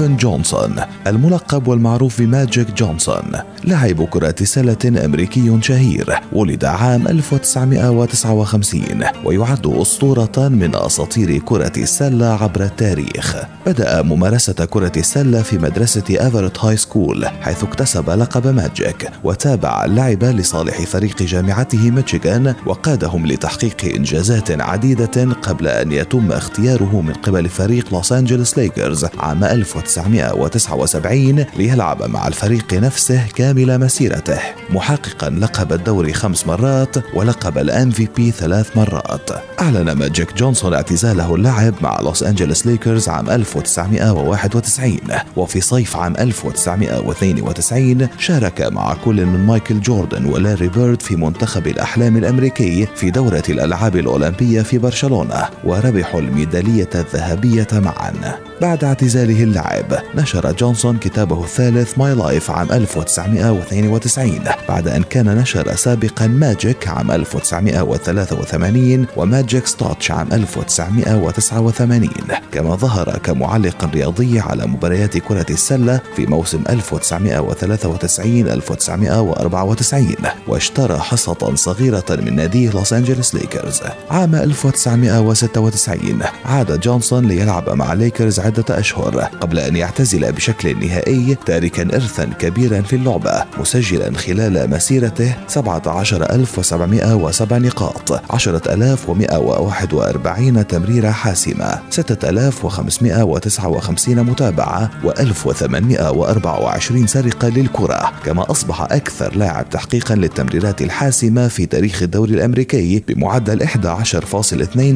إيرفن جونسون الملقب والمعروف بماجيك جونسون لاعب كرة سلة أمريكي شهير ولد عام 1959 ويعد أسطورة من أساطير كرة السلة عبر التاريخ. بدأ ممارسة كرة السلة في مدرسة Everett High School حيث اكتسب لقب ماجيك وتابع اللعب لصالح فريق جامعته ميشيغان وقادهم لتحقيق إنجازات عديدة قبل أن يتم اختياره من قبل فريق لوس أنجلوس ليكرز عام 1979 ليلعب مع الفريق نفسه كامل مسيرته محققا لقب الدوري خمس مرات ولقب ال MVP ثلاث مرات. أعلن ماجيك جونسون اعتزاله اللعب مع لوس أنجلوس ليكرز عام 1991 وفي صيف عام 1992 شارك مع كل من مايكل جوردن ولاري بيرد في منتخب الأحلام الأمريكي في دورة الألعاب الأولمبية في برشلونة وربحوا الميدالية الذهبية معا. بعد اعتزاله اللعب نشر جونسون كتابه الثالث My Life عام 1992 بعد أن كان نشر سابقا Magic عام 1983 و Magic's Touch عام 1989 كما ظهر كمعلق رياضي على مباريات كرة السلة في موسم 1993 1994 واشترى حصة صغيرة من ناديه لوس أنجلوس ليكرز عام 1996 عاد جونسون ليلعب مع ليكرز عدة أشهر قبل أن يعتزل بشكل نهائي تاركا إرثا كبيرا في اللعبة مسجلا خلال مسيرته 17707 نقاط 10141 تمريرة حاسمة 6559 متابعة و1824 سرقة للكرة. كما أصبح أكثر لاعب تحقيقا للتمريرات الحاسمة في تاريخ الدوري الأمريكي بمعدل 11.2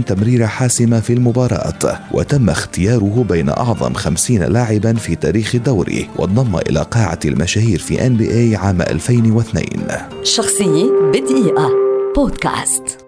تمريرة حاسمة في المباراة وتم اختياره بين أعظم 50 لاعبا في تاريخ الدوري وانضم إلى قاعة المشاهير في NBA عام 2002 شخصية بدقيقة. بودكاست.